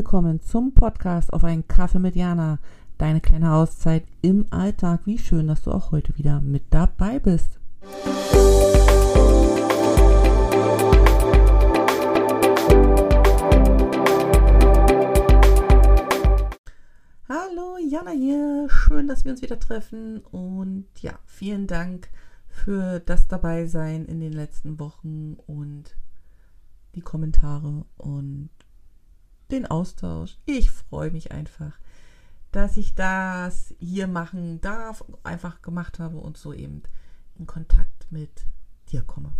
Willkommen zum Podcast auf einen Kaffee mit Jana. Deine kleine Auszeit im Alltag. Wie schön, dass du auch heute wieder mit dabei bist. Hallo, Jana hier. Schön, dass wir uns wieder treffen. Und ja, vielen Dank für das Dabeisein in den letzten Wochen und die Kommentare und den Austausch. Ich freue mich einfach, dass ich das hier machen darf, einfach gemacht habe und so eben in Kontakt mit dir komme.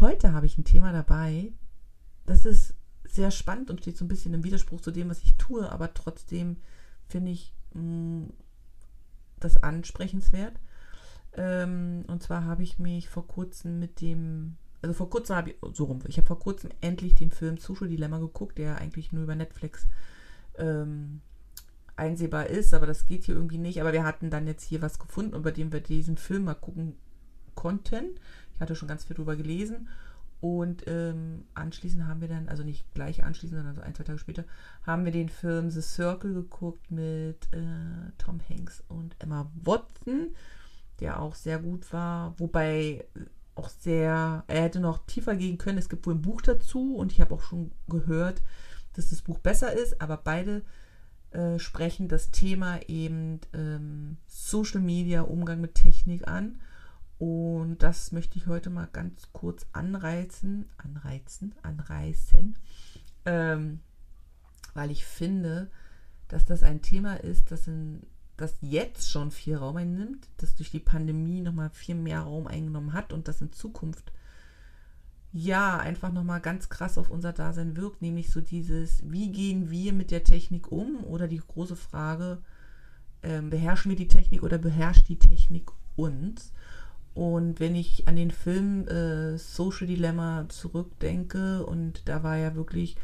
Heute habe ich ein Thema dabei, das ist sehr spannend und steht so ein bisschen im Widerspruch zu dem, was ich tue, aber trotzdem finde ich mh, mm, das ansprechenswert. Ähm, und zwar habe ich mich vor kurzem mit dem also vor kurzem habe ich, so rum, ich habe vor kurzem endlich den Film Social Dilemma geguckt, der eigentlich nur über Netflix ähm, einsehbar ist, aber das geht hier irgendwie nicht. Aber wir hatten dann jetzt hier was gefunden, über den wir diesen Film mal gucken konnten. Ich hatte schon ganz viel drüber gelesen. Und ähm, anschließend haben wir dann, also nicht gleich anschließend, sondern so ein, zwei Tage später, haben wir den Film The Circle geguckt mit äh, Tom Hanks und Emma Watson, der auch sehr gut war. Wobei auch sehr, er hätte noch tiefer gehen können. Es gibt wohl ein Buch dazu und ich habe auch schon gehört, dass das Buch besser ist, aber beide äh, sprechen das Thema eben ähm, Social Media, Umgang mit Technik an. Und das möchte ich heute mal ganz kurz anreizen, anreizen, anreißen, ähm, weil ich finde, dass das ein Thema ist, das in das jetzt schon viel Raum einnimmt, das durch die Pandemie nochmal viel mehr Raum eingenommen hat und das in Zukunft ja einfach nochmal ganz krass auf unser Dasein wirkt, nämlich so dieses, wie gehen wir mit der Technik um oder die große Frage, ähm, beherrschen wir die Technik oder beherrscht die Technik uns? Und wenn ich an den Film äh, Social Dilemma zurückdenke und da war ja wirklich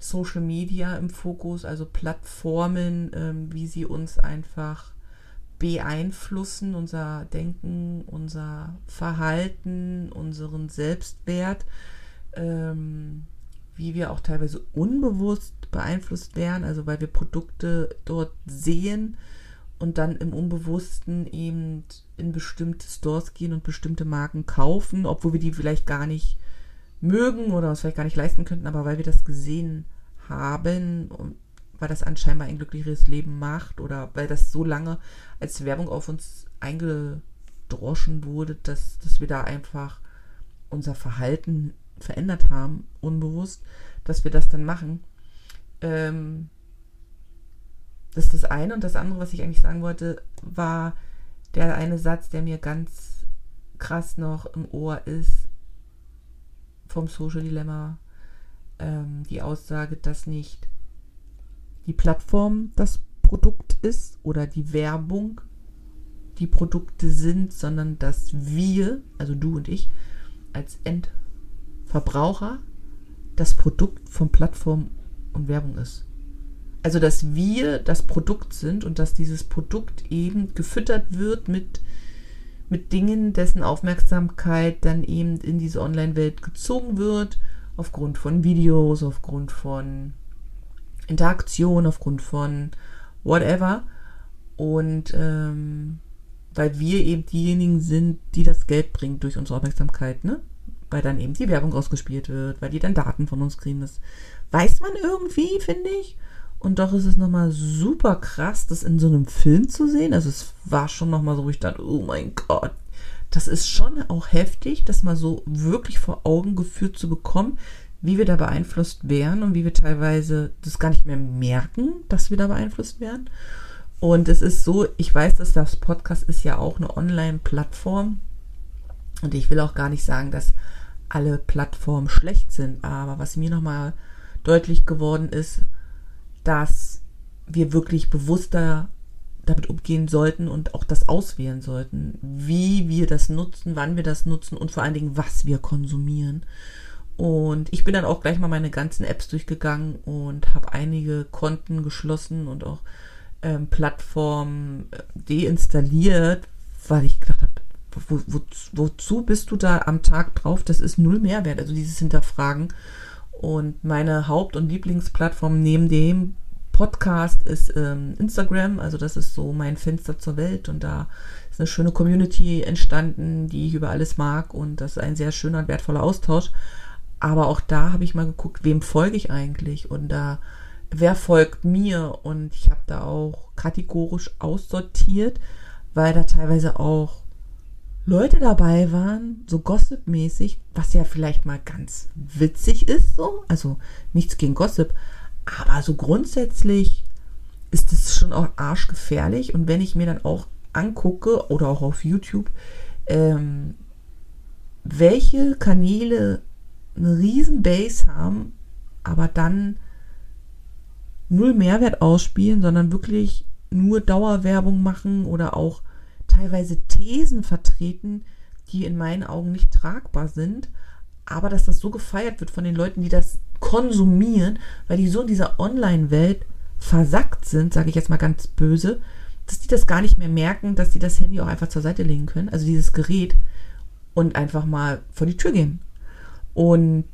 Social Media im Fokus, also Plattformen, ähm, wie sie uns einfach beeinflussen, unser Denken, unser Verhalten, unseren Selbstwert, ähm, wie wir auch teilweise unbewusst beeinflusst werden, also weil wir Produkte dort sehen und dann im Unbewussten eben in bestimmte Stores gehen und bestimmte Marken kaufen, obwohl wir die vielleicht gar nicht mögen oder uns vielleicht gar nicht leisten könnten, aber weil wir das gesehen haben und weil das anscheinend ein glücklicheres Leben macht oder weil das so lange als Werbung auf uns eingedroschen wurde, dass, dass wir da einfach unser Verhalten verändert haben, unbewusst, dass wir das dann machen. Ähm, das ist das eine. Und das andere, was ich eigentlich sagen wollte, war der eine Satz, der mir ganz krass noch im Ohr ist, vom Social Dilemma ähm, die Aussage, dass nicht die Plattform das Produkt ist oder die Werbung die Produkte sind, sondern dass wir, also du und ich, als Endverbraucher das Produkt von Plattform und Werbung ist. Also dass wir das Produkt sind und dass dieses Produkt eben gefüttert wird mit mit Dingen, dessen Aufmerksamkeit dann eben in diese Online-Welt gezogen wird, aufgrund von Videos, aufgrund von Interaktion, aufgrund von whatever. Und ähm, weil wir eben diejenigen sind, die das Geld bringen durch unsere Aufmerksamkeit, ne? Weil dann eben die Werbung ausgespielt wird, weil die dann Daten von uns kriegen. Das weiß man irgendwie, finde ich. Und doch ist es nochmal super krass, das in so einem Film zu sehen. Also es war schon nochmal so, wo ich dachte, oh mein Gott, das ist schon auch heftig, das mal so wirklich vor Augen geführt zu bekommen, wie wir da beeinflusst werden und wie wir teilweise das gar nicht mehr merken, dass wir da beeinflusst werden. Und es ist so, ich weiß, dass das Podcast ist ja auch eine Online-Plattform. Und ich will auch gar nicht sagen, dass alle Plattformen schlecht sind. Aber was mir nochmal deutlich geworden ist, dass wir wirklich bewusster damit umgehen sollten und auch das auswählen sollten, wie wir das nutzen, wann wir das nutzen und vor allen Dingen, was wir konsumieren. Und ich bin dann auch gleich mal meine ganzen Apps durchgegangen und habe einige Konten geschlossen und auch ähm, Plattformen äh, deinstalliert, weil ich gedacht habe, wo, wo, wozu bist du da am Tag drauf? Das ist null Mehrwert. Also dieses Hinterfragen Und meine Haupt- und Lieblingsplattform neben dem Podcast ist ähm, Instagram. Also das ist so mein Fenster zur Welt. Und da ist eine schöne Community entstanden, die ich über alles mag. Und das ist ein sehr schöner und wertvoller Austausch. Aber auch da habe ich mal geguckt, wem folge ich eigentlich? Und da, wer folgt mir? Und ich habe da auch kategorisch aussortiert, weil da teilweise auch Leute dabei waren, so Gossip-mäßig, was ja vielleicht mal ganz witzig ist, so. Also nichts gegen Gossip. Aber so grundsätzlich ist es schon auch arschgefährlich. Und wenn ich mir dann auch angucke oder auch auf YouTube, ähm, welche Kanäle eine riesen Base haben, aber dann null Mehrwert ausspielen, sondern wirklich nur Dauerwerbung machen oder auch teilweise Thesen vertreten, die in meinen Augen nicht tragbar sind, aber dass das so gefeiert wird von den Leuten, die das konsumieren, weil die so in dieser Online-Welt versackt sind, sage ich jetzt mal ganz böse, dass die das gar nicht mehr merken, dass die das Handy auch einfach zur Seite legen können, also dieses Gerät, und einfach mal vor die Tür gehen. Und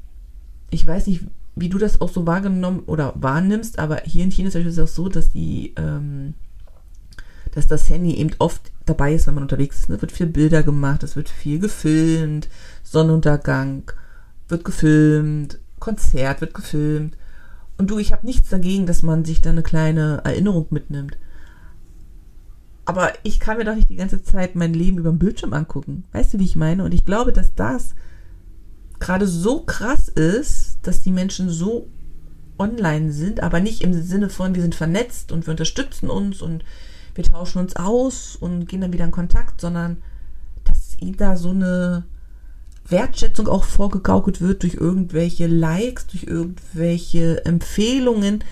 ich weiß nicht, wie du das auch so wahrgenommen oder wahrnimmst, aber hier in China ist es auch so, dass die, ähm, dass das Handy eben oft dabei ist, wenn man unterwegs ist. Es wird viel Bilder gemacht, es wird viel gefilmt, Sonnenuntergang wird gefilmt, Konzert wird gefilmt. Und du, ich habe nichts dagegen, dass man sich da eine kleine Erinnerung mitnimmt. Aber ich kann mir doch nicht die ganze Zeit mein Leben über den Bildschirm angucken. Weißt du, wie ich meine? Und ich glaube, dass das gerade so krass ist, dass die Menschen so online sind, aber nicht im Sinne von, wir sind vernetzt und wir unterstützen uns und wir tauschen uns aus und gehen dann wieder in Kontakt, sondern dass ihnen da so eine Wertschätzung auch vorgegaukelt wird durch irgendwelche Likes, durch irgendwelche Empfehlungen,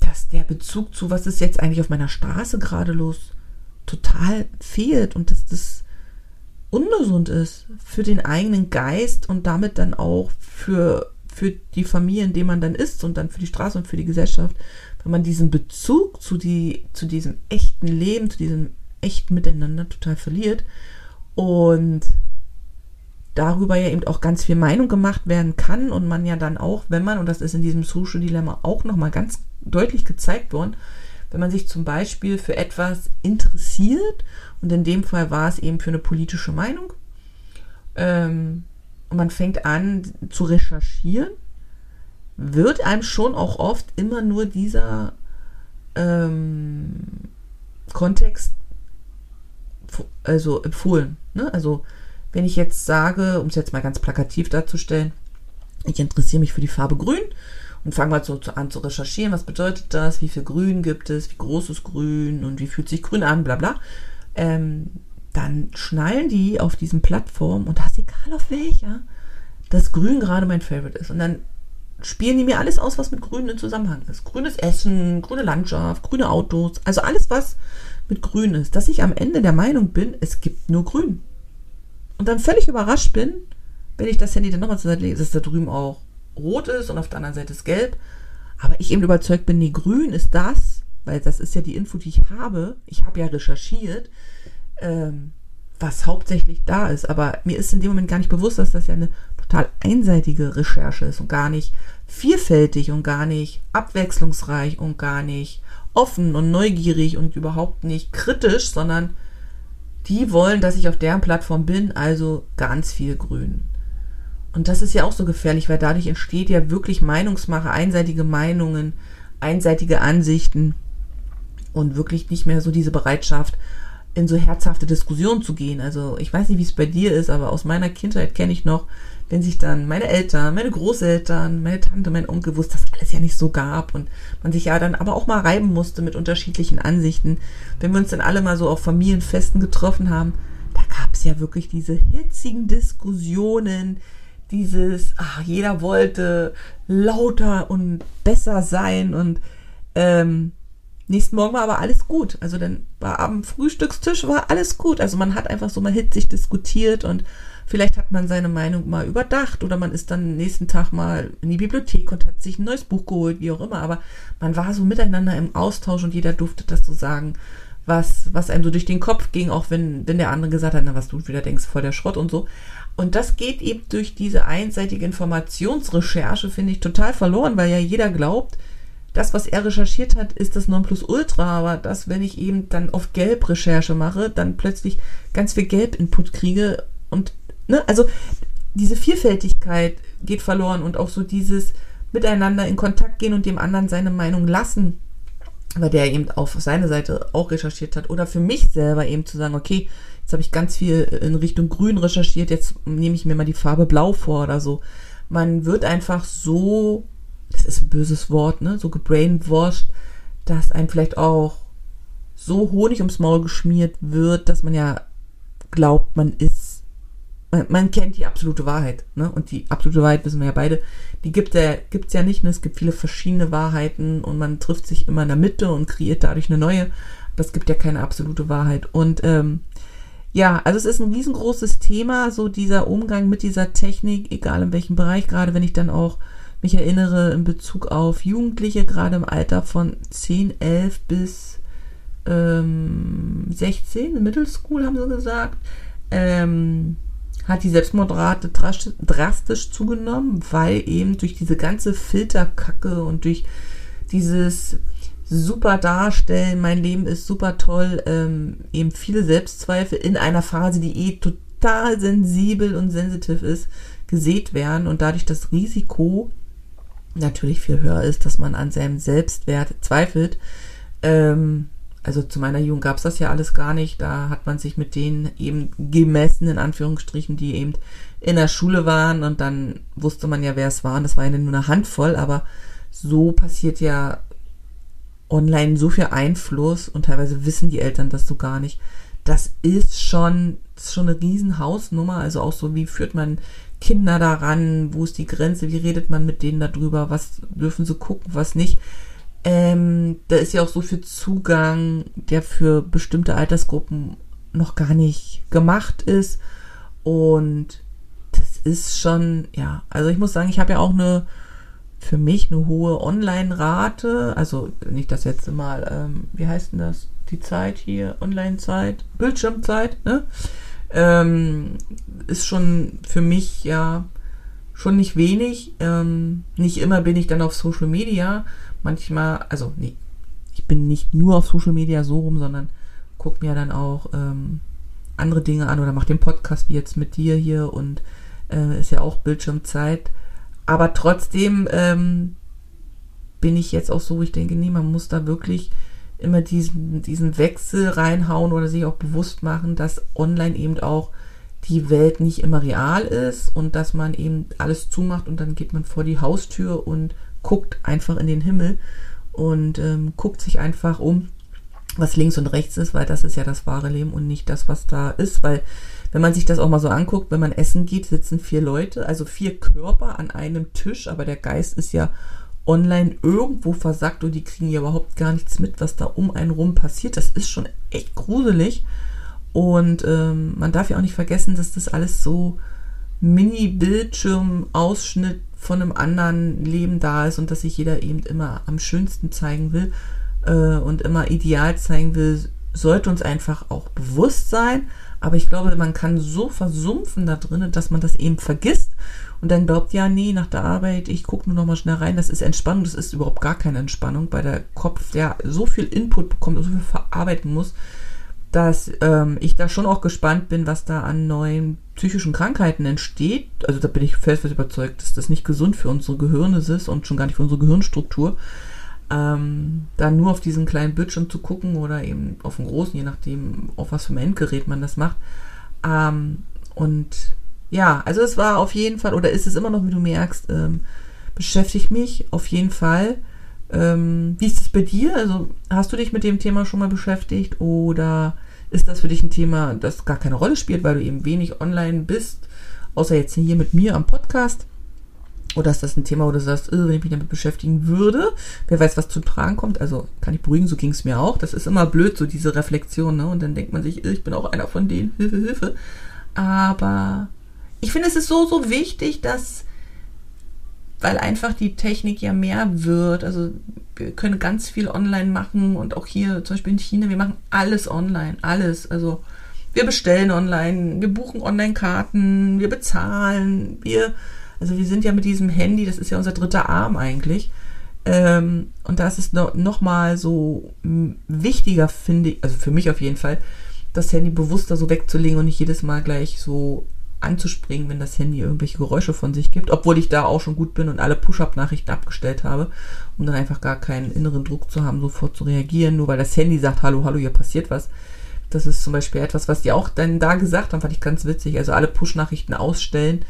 dass der Bezug zu, was ist jetzt eigentlich auf meiner Straße gerade los, total fehlt und dass das ungesund ist für den eigenen Geist und damit dann auch für, für die Familie, in der man dann ist und dann für die Straße und für die Gesellschaft, wenn man diesen Bezug zu, die, zu diesem echten Leben, zu diesem echten Miteinander total verliert und darüber ja eben auch ganz viel Meinung gemacht werden kann und man ja dann auch, wenn man, und das ist in diesem Social Dilemma auch nochmal ganz deutlich gezeigt worden, wenn man sich zum Beispiel für etwas interessiert, und in dem Fall war es eben für eine politische Meinung, ähm, und man fängt an zu recherchieren, wird einem schon auch oft immer nur dieser ähm, Kontext also empfohlen. Ne? Also wenn ich jetzt sage, um es jetzt mal ganz plakativ darzustellen, ich interessiere mich für die Farbe Grün und fange mal so an zu recherchieren, was bedeutet das, wie viel Grün gibt es, wie groß ist Grün und wie fühlt sich Grün an, bla bla. Ähm, dann schnallen die auf diesen Plattformen und das egal auf welcher, dass Grün gerade mein Favorite ist. Und dann spielen die mir alles aus, was mit Grün in Zusammenhang ist. Grünes Essen, grüne Landschaft, grüne Autos, also alles, was mit Grün ist. Dass ich am Ende der Meinung bin, es gibt nur Grün. Und dann völlig überrascht bin, wenn ich das Handy dann nochmal zur Seite lege, dass da drüben auch rot ist und auf der anderen Seite ist gelb. Aber ich eben überzeugt bin, nee, grün ist das, weil das ist ja die Info, die ich habe. Ich habe ja recherchiert, ähm, was hauptsächlich da ist. Aber mir ist in dem Moment gar nicht bewusst, dass das ja eine total einseitige Recherche ist und gar nicht vielfältig und gar nicht abwechslungsreich und gar nicht offen und neugierig und überhaupt nicht kritisch, sondern die wollen, dass ich auf deren Plattform bin, also ganz viel Grün. Und das ist ja auch so gefährlich, weil dadurch entsteht ja wirklich Meinungsmache, einseitige Meinungen, einseitige Ansichten und wirklich nicht mehr so diese Bereitschaft, in so herzhafte Diskussionen zu gehen. Also ich weiß nicht, wie es bei dir ist, aber aus meiner Kindheit kenne ich noch, wenn sich dann meine Eltern, meine Großeltern, meine Tante, mein Onkel, wo es das alles ja nicht so gab und man sich ja dann aber auch mal reiben musste mit unterschiedlichen Ansichten. Wenn wir uns dann alle mal so auf Familienfesten getroffen haben, da gab es ja wirklich diese hitzigen Diskussionen, dieses, ach, jeder wollte lauter und besser sein und ähm, nächsten Morgen war aber alles gut. Also dann war am Frühstückstisch war alles gut. Also man hat einfach so mal hitzig diskutiert und vielleicht hat man seine Meinung mal überdacht oder man ist dann nächsten Tag mal in die Bibliothek und hat sich ein neues Buch geholt, wie auch immer. Aber man war so miteinander im Austausch und jeder durfte das so sagen, was, was einem so durch den Kopf ging, auch wenn, wenn der andere gesagt hat, na, was du wieder denkst, voll der Schrott und so. Und das geht eben durch diese einseitige Informationsrecherche, finde ich, total verloren, weil ja jeder glaubt, das, was er recherchiert hat, ist das Nonplusultra, aber das, wenn ich eben dann auf Gelb-Recherche mache, dann plötzlich ganz viel Gelb-Input kriege und, ne, also diese Vielfältigkeit geht verloren und auch so dieses Miteinander in Kontakt gehen und dem anderen seine Meinung lassen, weil der eben auf seine Seite auch recherchiert hat oder für mich selber eben zu sagen, okay, jetzt habe ich ganz viel in Richtung Grün recherchiert, jetzt nehme ich mir mal die Farbe Blau vor oder so. Man wird einfach so das ist ein böses Wort, ne, so gebrainwashed, dass einem vielleicht auch so Honig ums Maul geschmiert wird, dass man ja glaubt, man ist, man, kennt die absolute Wahrheit, ne, und die absolute Wahrheit wissen wir ja beide, die gibt ja, gibt's ja nicht, ne, es gibt viele verschiedene Wahrheiten und man trifft sich immer in der Mitte und kreiert dadurch eine neue, aber es gibt ja keine absolute Wahrheit. Und, ähm, ja, also es ist ein riesengroßes Thema, so dieser Umgang mit dieser Technik, egal in welchem Bereich, gerade wenn ich dann auch mich erinnere in Bezug auf Jugendliche, gerade im Alter von 10, 11 bis ähm, 16, in Middle School haben sie gesagt, ähm, hat die Selbstmordrate drastisch zugenommen, weil eben durch diese ganze Filterkacke und durch dieses super Darstellen, mein Leben ist super toll, ähm, eben viele Selbstzweifel in einer Phase, die eh total sensibel und sensitiv ist, gesät werden und dadurch das Risiko, natürlich viel höher ist, dass man an seinem Selbstwert zweifelt. Ähm, also zu meiner Jugend gab es das ja alles gar nicht. Da hat man sich mit denen eben gemessen, in Anführungsstrichen, die eben in der Schule waren und dann wusste man ja, wer es waren. Das war ja nur eine Handvoll, aber so passiert ja online so viel Einfluss und teilweise wissen die Eltern das so gar nicht. Das ist schon, das ist schon eine riesen Hausnummer. Also auch so, wie führt man Kinder daran? Wo ist die Grenze? Wie redet man mit denen darüber? Was dürfen sie gucken, was nicht? Ähm, da ist ja auch so viel Zugang, der für bestimmte Altersgruppen noch gar nicht gemacht ist. Und das ist schon, ja, also ich muss sagen, ich habe ja auch eine, für mich eine hohe Online-Rate. Also nicht das letzte Mal, ähm, wie heißt denn das? Die Zeit hier, Online-Zeit, Bildschirmzeit, ne? ähm, ist schon für mich ja schon nicht wenig. Ähm, nicht immer bin ich dann auf Social Media. Manchmal, also nee, ich bin nicht nur auf Social Media so rum, sondern gucke mir dann auch ähm, andere Dinge an oder mache den Podcast wie jetzt mit dir hier und äh, ist ja auch Bildschirmzeit. Aber trotzdem ähm, bin ich jetzt auch so, ich denke, nee, man muss da wirklich immer diesen, diesen Wechsel reinhauen oder sich auch bewusst machen, dass online eben auch die Welt nicht immer real ist und dass man eben alles zumacht und dann geht man vor die Haustür und guckt einfach in den Himmel und ähm, guckt sich einfach um, was links und rechts ist, weil das ist ja das wahre Leben und nicht das, was da ist, weil wenn man sich das auch mal so anguckt, wenn man essen geht, sitzen vier Leute, also vier Körper an einem Tisch, aber der Geist ist ja online irgendwo versackt und die kriegen ja überhaupt gar nichts mit, was da um einen rum passiert. Das ist schon echt gruselig. Und ähm, man darf ja auch nicht vergessen, dass das alles so Mini-Bildschirm-Ausschnitt von einem anderen Leben da ist und dass sich jeder eben immer am schönsten zeigen will äh, und immer ideal zeigen will, sollte uns einfach auch bewusst sein. Aber ich glaube, man kann so versumpfen da drinnen, dass man das eben vergisst und dann glaubt, ja, nee, nach der Arbeit, ich gucke nur noch mal schnell rein, das ist Entspannung, das ist überhaupt gar keine Entspannung, weil der Kopf, der so viel Input bekommt und so viel verarbeiten muss, dass ähm, ich da schon auch gespannt bin, was da an neuen psychischen Krankheiten entsteht. Also da bin ich fest überzeugt, dass das nicht gesund für unsere Gehirne ist und schon gar nicht für unsere Gehirnstruktur. Ähm, da nur auf diesen kleinen Bildschirm zu gucken oder eben auf den großen, je nachdem, auf was für ein Endgerät man das macht. Ähm, und ja, also es war auf jeden Fall, oder ist es immer noch, wie du merkst, ähm, beschäftigt mich auf jeden Fall. Ähm, wie ist es bei dir? Also hast du dich mit dem Thema schon mal beschäftigt oder ist das für dich ein Thema, das gar keine Rolle spielt, weil du eben wenig online bist, außer jetzt hier mit mir am Podcast? Oder ist das ein Thema, wo du sagst, wenn ich mich damit beschäftigen würde, wer weiß, was zu tragen kommt? Also kann ich beruhigen, so ging es mir auch. Das ist immer blöd, so diese Reflexion, ne? Und dann denkt man sich, ich bin auch einer von denen, Hilfe, Hilfe. Aber ich finde, es ist so, so wichtig, dass, weil einfach die Technik ja mehr wird, also wir können ganz viel online machen und auch hier zum Beispiel in China, wir machen alles online, alles. Also wir bestellen online, wir buchen Online-Karten, wir bezahlen, wir, also wir sind ja mit diesem Handy, das ist ja unser dritter Arm eigentlich. Ähm, und da ist es noch, noch mal so wichtiger, finde ich, also für mich auf jeden Fall, das Handy bewusster so wegzulegen und nicht jedes Mal gleich so anzuspringen, wenn das Handy irgendwelche Geräusche von sich gibt, obwohl ich da auch schon gut bin und alle Push-up-Nachrichten abgestellt habe, um dann einfach gar keinen inneren Druck zu haben, sofort zu reagieren, nur weil das Handy sagt, hallo, hallo, hier passiert was. Das ist zum Beispiel etwas, was die auch dann da gesagt haben, fand ich ganz witzig. Also alle Push-Nachrichten ausstellen,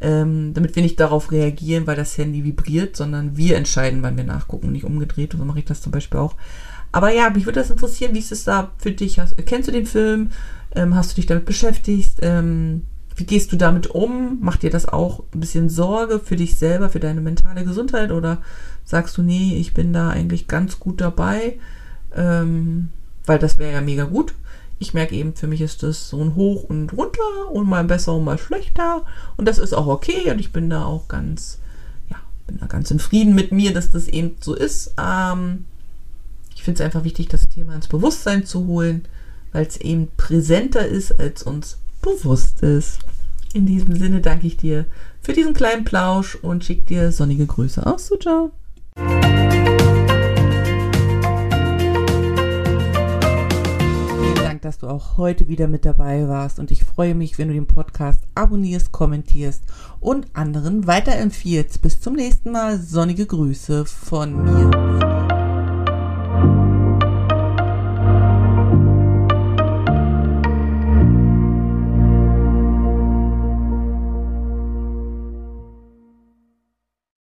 ähm, damit wir nicht darauf reagieren, weil das Handy vibriert, sondern wir entscheiden, wann wir nachgucken, nicht umgedreht. Und so mache ich das zum Beispiel auch. Aber ja, mich würde das interessieren, wie ist es da für dich? Hast, kennst du den Film? Ähm, hast du dich damit beschäftigt? Ähm, wie gehst du damit um? Macht dir das auch ein bisschen Sorge für dich selber, für deine mentale Gesundheit? Oder sagst du, nee, ich bin da eigentlich ganz gut dabei? Ähm, weil das wäre ja mega gut. Ich merke eben, für mich ist das so ein Hoch und runter und mal besser und mal schlechter. Und das ist auch okay und ich bin da auch ganz, ja, bin da ganz in Frieden mit mir, dass das eben so ist. Ähm, ich finde es einfach wichtig, das Thema ins Bewusstsein zu holen, weil es eben präsenter ist, als uns bewusst ist. In diesem Sinne danke ich dir für diesen kleinen Plausch und schicke dir sonnige Grüße aus. So, ciao. Vielen Dank, dass du auch heute wieder mit dabei warst und ich freue mich, wenn du den Podcast abonnierst, kommentierst und anderen weiterempfiehlst. Bis zum nächsten Mal. Sonnige Grüße von mir.